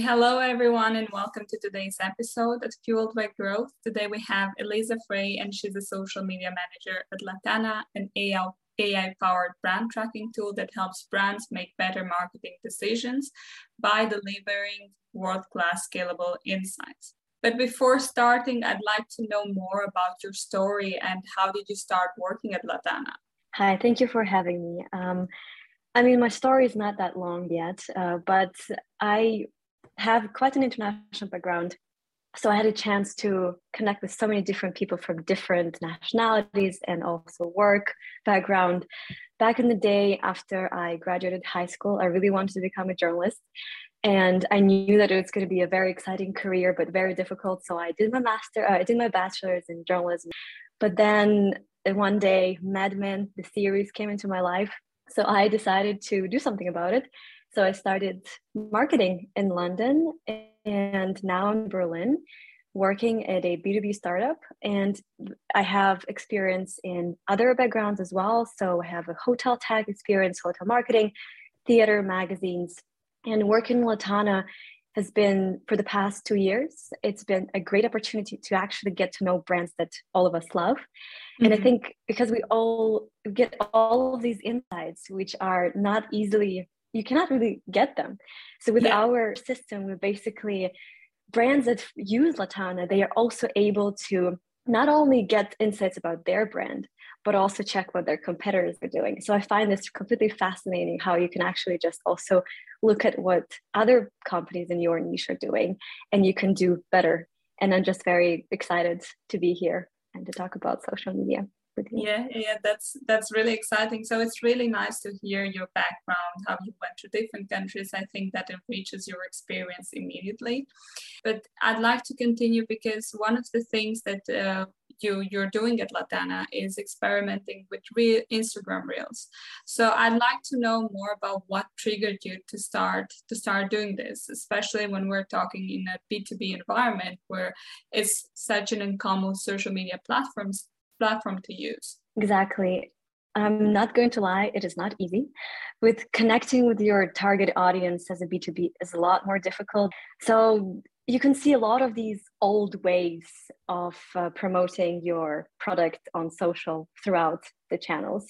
Hello, everyone, and welcome to today's episode at Fueled by Growth. Today we have Eliza Frey, and she's a social media manager at Latana, an AI powered brand tracking tool that helps brands make better marketing decisions by delivering world class scalable insights. But before starting, I'd like to know more about your story and how did you start working at Latana? Hi, thank you for having me. Um, I mean, my story is not that long yet, uh, but I have quite an international background. So I had a chance to connect with so many different people from different nationalities and also work background. Back in the day, after I graduated high school, I really wanted to become a journalist. And I knew that it was going to be a very exciting career, but very difficult. So I did my master, uh, I did my bachelor's in journalism. But then one day, Mad Men, the series came into my life. So I decided to do something about it. So I started marketing in London and now in Berlin, working at a B2B startup. And I have experience in other backgrounds as well. So I have a hotel tech experience, hotel marketing, theater, magazines, and working in Latana has been for the past two years. It's been a great opportunity to actually get to know brands that all of us love. Mm-hmm. And I mm-hmm. think because we all get all of these insights, which are not easily you cannot really get them. So with yeah. our system, we basically brands that use Latana, they are also able to not only get insights about their brand, but also check what their competitors are doing. So I find this completely fascinating how you can actually just also look at what other companies in your niche are doing and you can do better. And I'm just very excited to be here and to talk about social media yeah yeah that's that's really exciting. So it's really nice to hear your background how you went to different countries. I think that enriches your experience immediately. But i'd like to continue because one of the things that uh, you you're doing at latana is experimenting with real instagram reels. So i'd like to know more about what triggered you to start to start doing this especially when we're talking in a b2b environment where it's such an uncommon social media platforms platform to use. Exactly. I'm not going to lie, it is not easy. With connecting with your target audience as a B2B is a lot more difficult. So you can see a lot of these old ways of uh, promoting your product on social throughout the channels.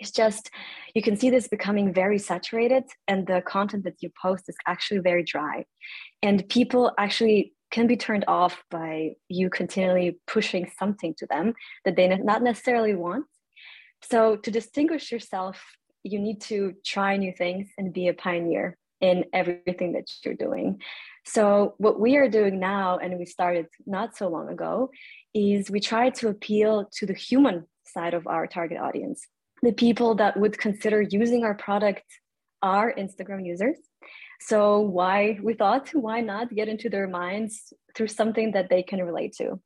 It's just, you can see this becoming very saturated, and the content that you post is actually very dry. And people actually can be turned off by you continually pushing something to them that they not necessarily want. So, to distinguish yourself, you need to try new things and be a pioneer in everything that you're doing. So, what we are doing now, and we started not so long ago, is we try to appeal to the human side of our target audience. The people that would consider using our product are Instagram users so why we thought why not get into their minds through something that they can relate to?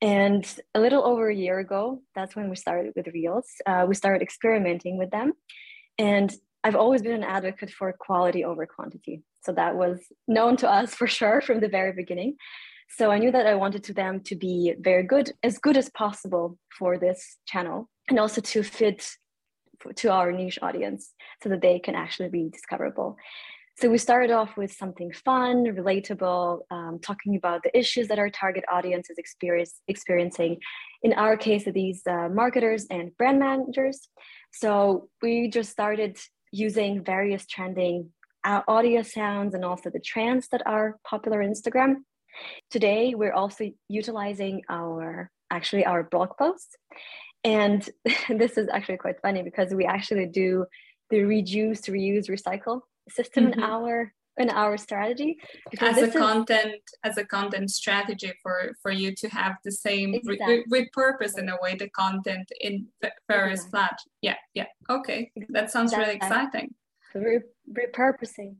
And a little over a year ago that's when we started with reels. Uh, we started experimenting with them. And i've always been an advocate for quality over quantity. So that was known to us for sure from the very beginning. So i knew that i wanted to them to be very good as good as possible for this channel and also to fit to our niche audience so that they can actually be discoverable so we started off with something fun, relatable, um, talking about the issues that our target audience is experience, experiencing. In our case, these uh, marketers and brand managers. So we just started using various trending uh, audio sounds and also the trends that are popular on Instagram. Today, we're also utilizing our actually our blog posts. And this is actually quite funny because we actually do the reduce, reuse, recycle system mm-hmm. in our in our strategy as a content as a content strategy for for you to have the same exactly. re- repurpose in a way the content in various exactly. flat yeah yeah okay that sounds really exciting Re- repurposing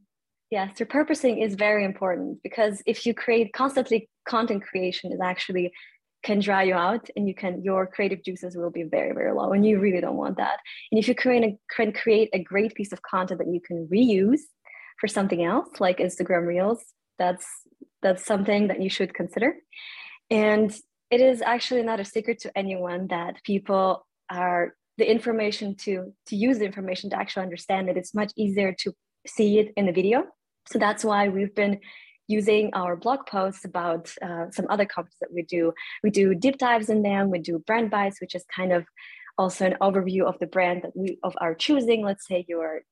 yes repurposing is very important because if you create constantly content creation is actually can dry you out and you can your creative juices will be very very low and you really don't want that. And if you create a, can create a great piece of content that you can reuse for something else like instagram reels that's that's something that you should consider. And it is actually not a secret to anyone that people are the information to to use the information to actually understand it it's much easier to see it in the video. So that's why we've been using our blog posts about uh, some other conferences that we do. We do deep dives in them. We do brand bites, which is kind of also an overview of the brand that we of our choosing. Let's say you're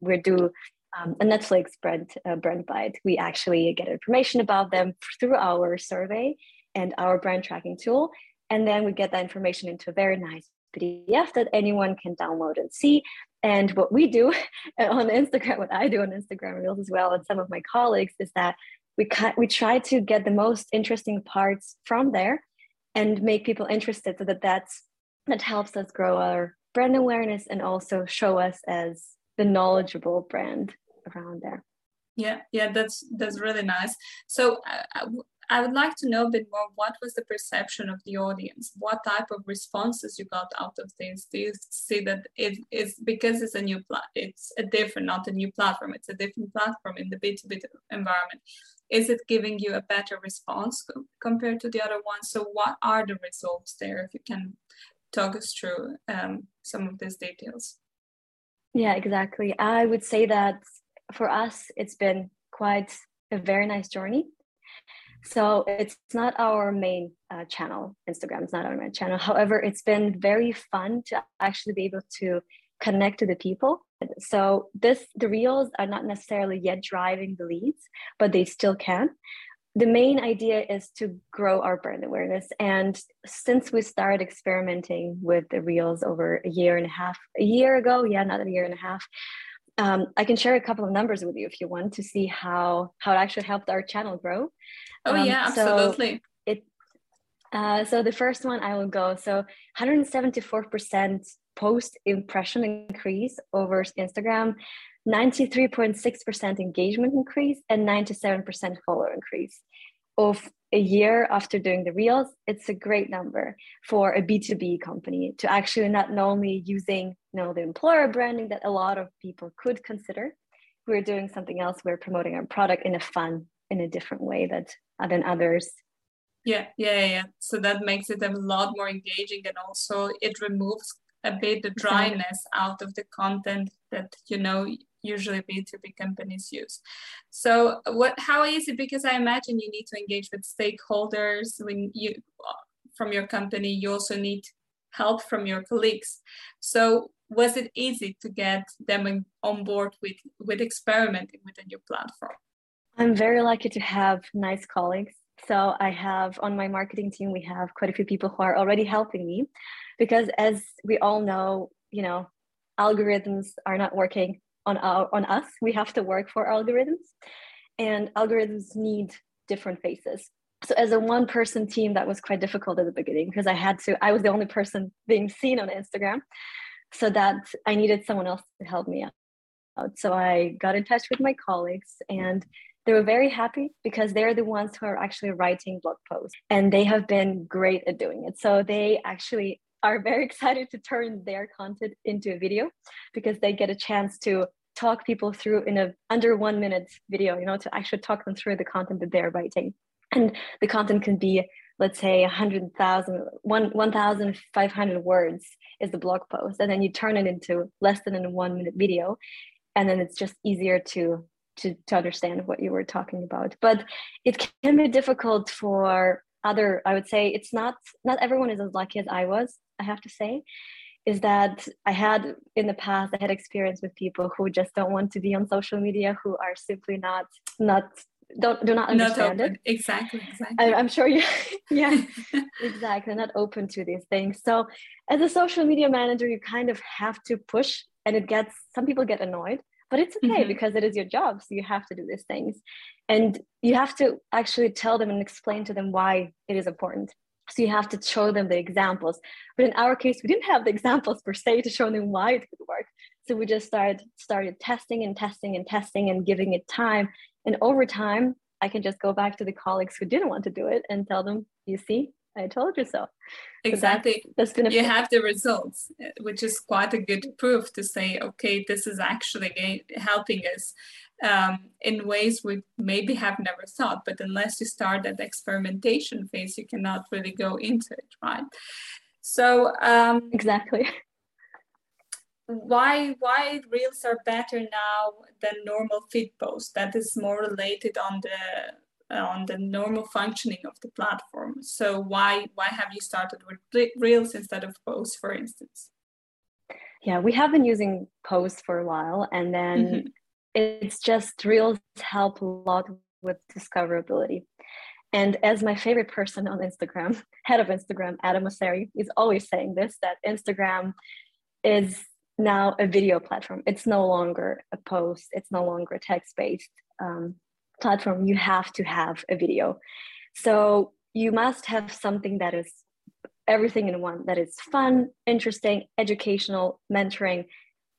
we do um, a Netflix brand uh, brand bite. We actually get information about them through our survey and our brand tracking tool, and then we get that information into a very nice PDF that anyone can download and see. And what we do on Instagram, what I do on Instagram Reels as well, and some of my colleagues, is that we we try to get the most interesting parts from there and make people interested, so that that's that helps us grow our brand awareness and also show us as the knowledgeable brand around there. Yeah, yeah, that's that's really nice. So uh, I would like to know a bit more what was the perception of the audience? What type of responses you got out of this? Do you see that it is because it's a new plat it's a different, not a new platform, it's a different platform in the B2B environment. Is it giving you a better response co compared to the other ones? So what are the results there if you can talk us through um, some of these details? Yeah, exactly. I would say that for us, it's been quite a very nice journey so it's not our main uh, channel. Instagram is not our main channel. However, it's been very fun to actually be able to connect to the people. So this the reels are not necessarily yet driving the leads, but they still can. The main idea is to grow our brand awareness. And since we started experimenting with the reels over a year and a half, a year ago, yeah, not a year and a half, um, I can share a couple of numbers with you if you want to see how how it actually helped our channel grow. Oh um, yeah, absolutely. So it. Uh, so the first one I will go. So 174% post impression increase over Instagram, 93.6% engagement increase, and 97% follower increase of a year after doing the reels, it's a great number for a B2B company to actually not only using you know the employer branding that a lot of people could consider. We're doing something else. We're promoting our product in a fun, in a different way that uh, than others. Yeah, yeah, yeah. So that makes it a lot more engaging, and also it removes a bit the dryness out of the content that you know usually B2B companies use. So what how easy because I imagine you need to engage with stakeholders when you from your company you also need help from your colleagues. So was it easy to get them on board with with experimenting with a new platform? I'm very lucky to have nice colleagues. So I have on my marketing team we have quite a few people who are already helping me because as we all know, you know, algorithms are not working on our on us. We have to work for algorithms and algorithms need different faces. So as a one person team that was quite difficult at the beginning because i had to i was the only person being seen on instagram so that i needed someone else to help me out. So i got in touch with my colleagues and they were very happy because they're the ones who are actually writing blog posts and they have been great at doing it. So they actually are very excited to turn their content into a video because they get a chance to talk people through in a under one minute video you know to actually talk them through the content that they're writing. And the content can be let's say 100,000 1,500 words is the blog post. And then you turn it into less than a one minute video and then it's just easier to to, to understand what you were talking about but it can be difficult for other i would say it's not not everyone is as lucky as i was I have to say, is that I had in the past I had experience with people who just don't want to be on social media, who are simply not not don't do not understand not it. Exactly, exactly. I, am sure you, yeah, exactly, not open to these things. So, as a social media manager, you kind of have to push, and it gets some people get annoyed, but it's okay mm-hmm. because it is your job, so you have to do these things, and you have to actually tell them and explain to them why it is important. So you have to show them the examples. But in our case, we didn't have the examples per se to show them why it could work. So we just started started testing and testing and testing and giving it time. And over time, I can just go back to the colleagues who didn't want to do it and tell them, you see, I told you so. Exactly. So that's, that's you have the results, which is quite a good proof to say, okay, this is actually helping us um, in ways we maybe have never thought. But unless you start that experimentation phase, you cannot really go into it, right? So um, exactly. why why reels are better now than normal feed posts that is more related on the on the normal functioning of the platform. So why why have you started with reels instead of posts for instance? Yeah we have been using posts for a while and then mm-hmm. it's just reels help a lot with discoverability. And as my favorite person on Instagram, head of Instagram, Adam Mosseri, is always saying this that Instagram is now a video platform. It's no longer a post, it's no longer text based um, platform. You have to have a video. So you must have something that is everything in one that is fun, interesting, educational, mentoring,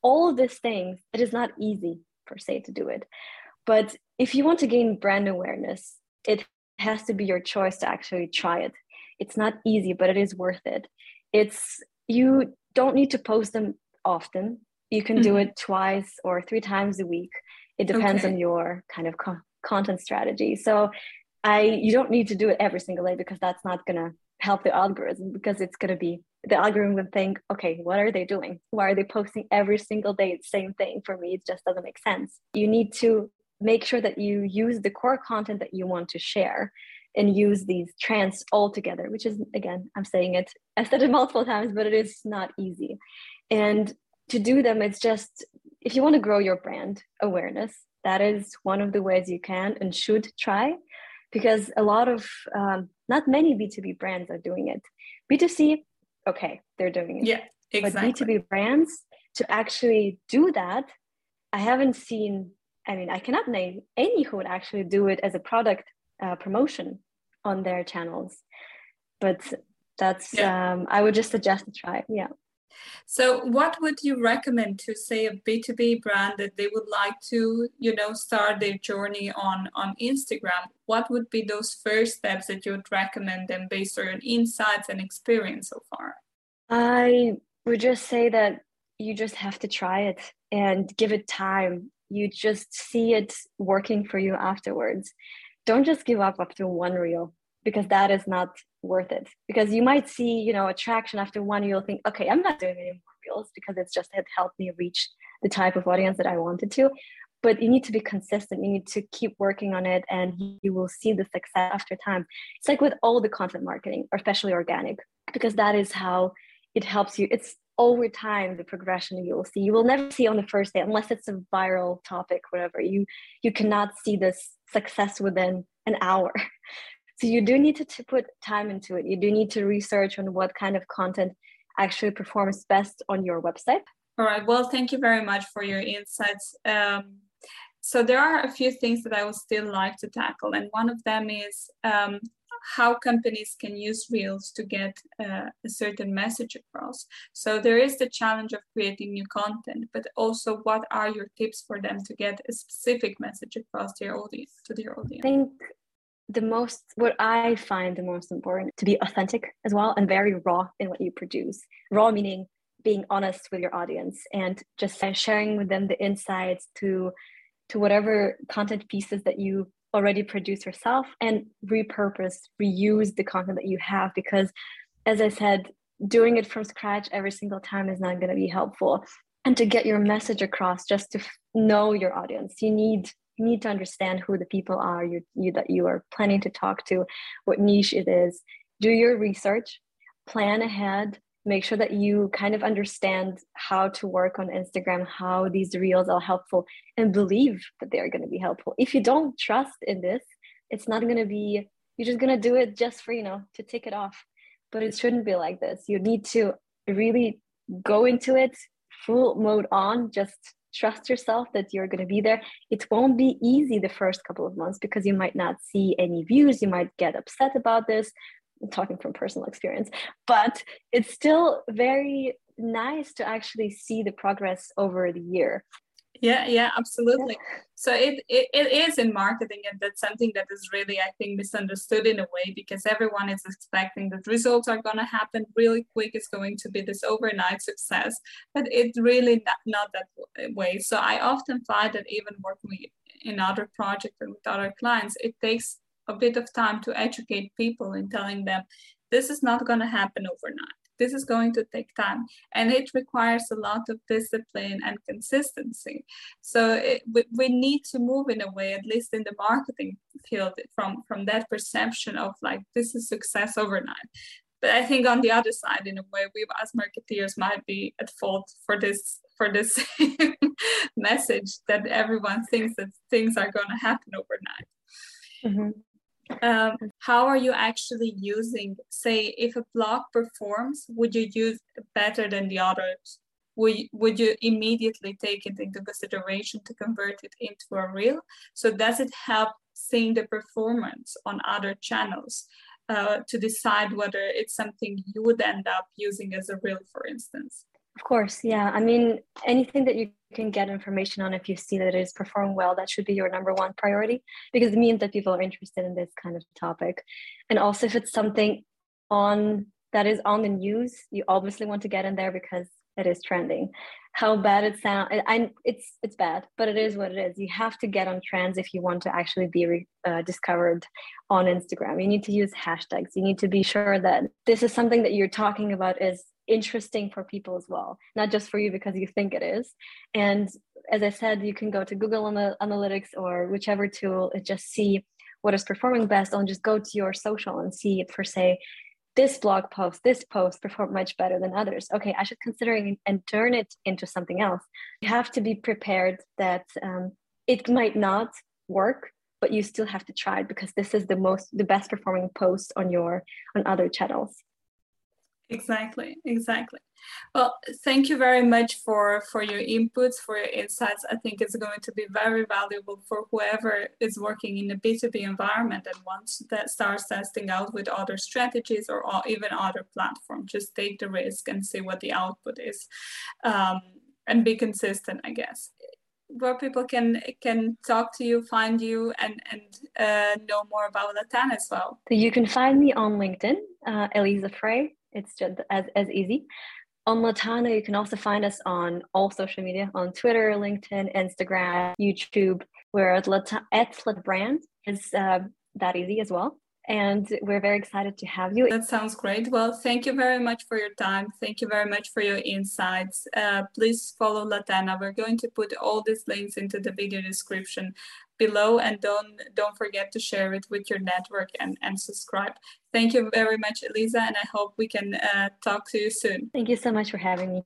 all of these things. It is not easy per se to do it. But if you want to gain brand awareness, it has to be your choice to actually try it. It's not easy, but it is worth it. It's you don't need to post them often. You can mm-hmm. do it twice or three times a week. It depends okay. on your kind of co- content strategy. So I you don't need to do it every single day because that's not gonna help the algorithm because it's gonna be the algorithm would think, okay, what are they doing? Why are they posting every single day the same thing? For me, it just doesn't make sense. You need to make sure that you use the core content that you want to share and use these trends all together, which is, again, I'm saying it, I've said it multiple times, but it is not easy. And to do them, it's just, if you want to grow your brand awareness, that is one of the ways you can and should try because a lot of, um, not many B2B brands are doing it. B2C, okay, they're doing it. Yeah, exactly. But B2B brands, to actually do that, I haven't seen I mean, I cannot name any who would actually do it as a product uh, promotion on their channels, but that's yeah. um, I would just suggest to try. Yeah. So, what would you recommend to say a B two B brand that they would like to, you know, start their journey on on Instagram? What would be those first steps that you would recommend them based on insights and experience so far? I would just say that you just have to try it and give it time you just see it working for you afterwards don't just give up after one reel because that is not worth it. Because you might see you know attraction after one you'll think okay i'm not doing any more reels because it's just it helped me reach the type of audience that i wanted to. But you need to be consistent. You need to keep working on it and you will see the success after time. It's like with all the content marketing especially organic because that is how it helps you. It's over time the progression you will see. You will never see on the first day unless it's a viral topic whatever. You you cannot see this success within an hour so you do need to, to put time into it you do need to research on what kind of content actually performs best on your website all right well thank you very much for your insights um, so there are a few things that i would still like to tackle and one of them is um, how companies can use Reels to get uh, a certain message across. So there is the challenge of creating new content, but also what are your tips for them to get a specific message across their audience to their audience? I think the most what I find the most important to be authentic as well and very raw in what you produce. Raw meaning being honest with your audience and just sharing with them the insights to to whatever content pieces that you already produce yourself and repurpose, reuse the content that you have. Because, as I said, doing it from scratch every single time is not going to be helpful. And to get your message across, just to know your audience, you need you need to understand who the people are you, you that you are planning to talk to, what niche it is. Do your research, plan ahead, make sure that you kind of understand how to work on Instagram, how these reels are helpful, and believe that they are going to be helpful. If you don't trust in this, it's not going to be, you're just going to do it just for, you know, to tick it off. But it shouldn't be like this. You need to really go into it full mode on, just trust yourself that you're going to be there. It won't be easy the first couple of months because you might not see any views. You might get upset about this talking from personal experience, but it's still very nice to actually see the progress over the year. Yeah, yeah, absolutely. Yeah. So it, it it is in marketing, and that's something that is really, I think, misunderstood in a way because everyone is expecting that results are going to happen really quick. It's going to be this overnight success, but it's really not, not that uh, way. So I often find that even working in other projects and with other clients, it takes a bit of time to educate people and telling them this is not going to happen overnight this is going to take time and it requires a lot of discipline and consistency so it, we, we need to move in a way at least in the marketing field from from that perception of like this is success overnight but I think on the other side, in a way, we as marketeers might be at fault for this for this message that everyone thinks that things are going to happen overnight. Mm-hmm. Um, how are you actually using, say, if a blog performs, would you use better than the others? Would, would you immediately take it into consideration to convert it into a reel? So does it help seeing the performance on other channels? uh, to decide whether it's something you would end up using as a reel, for instance. Of course, yeah. I mean, anything that you can get information on, if you see that it is performing well, that should be your number one priority because it means that people are interested in this kind of topic. And also, if it's something on that is on the news, you obviously want to get in there because it is trending. How bad it sounds, I, it's it's bad, but it is what it is. You have to get on trends if you want to actually be re, uh, discovered on Instagram. You need to use hashtags. You need to be sure that this is something that you're talking about is interesting for people as well, not just for you because you think it is. And as I said, you can go to Google Analytics or whichever tool and just see what is performing best, and just go to your social and see for say this blog post, this post performed much better than others. Okay, I should consider it and turn it into something else. You have to be prepared that um, it might not work, but you still have to try it because this is the most, the best performing post on your on other channels. Exactly, exactly. Well, thank you very much for, for your inputs, for your insights. I think it's going to be very valuable for whoever is working in a B2B environment and wants to start testing out with other strategies or even other platforms. Just take the risk and see what the output is um, and be consistent, I guess. Where people can can talk to you, find you, and and uh, know more about Latana as well. So you can find me on LinkedIn, uh, Eliza Frey. It's just as as easy. On Latana, you can also find us on all social media on Twitter, LinkedIn, Instagram, YouTube. We're at, Lata- at Brand. It's uh, that easy as well. And we're very excited to have you. That sounds great. Well, thank you very much for your time. Thank you very much for your insights. Uh, please follow Latana. We're going to put all these links into the video description below and don't don't forget to share it with your network and, and subscribe. Thank you very much, Eliza, and I hope we can uh, talk to you soon. Thank you so much for having me.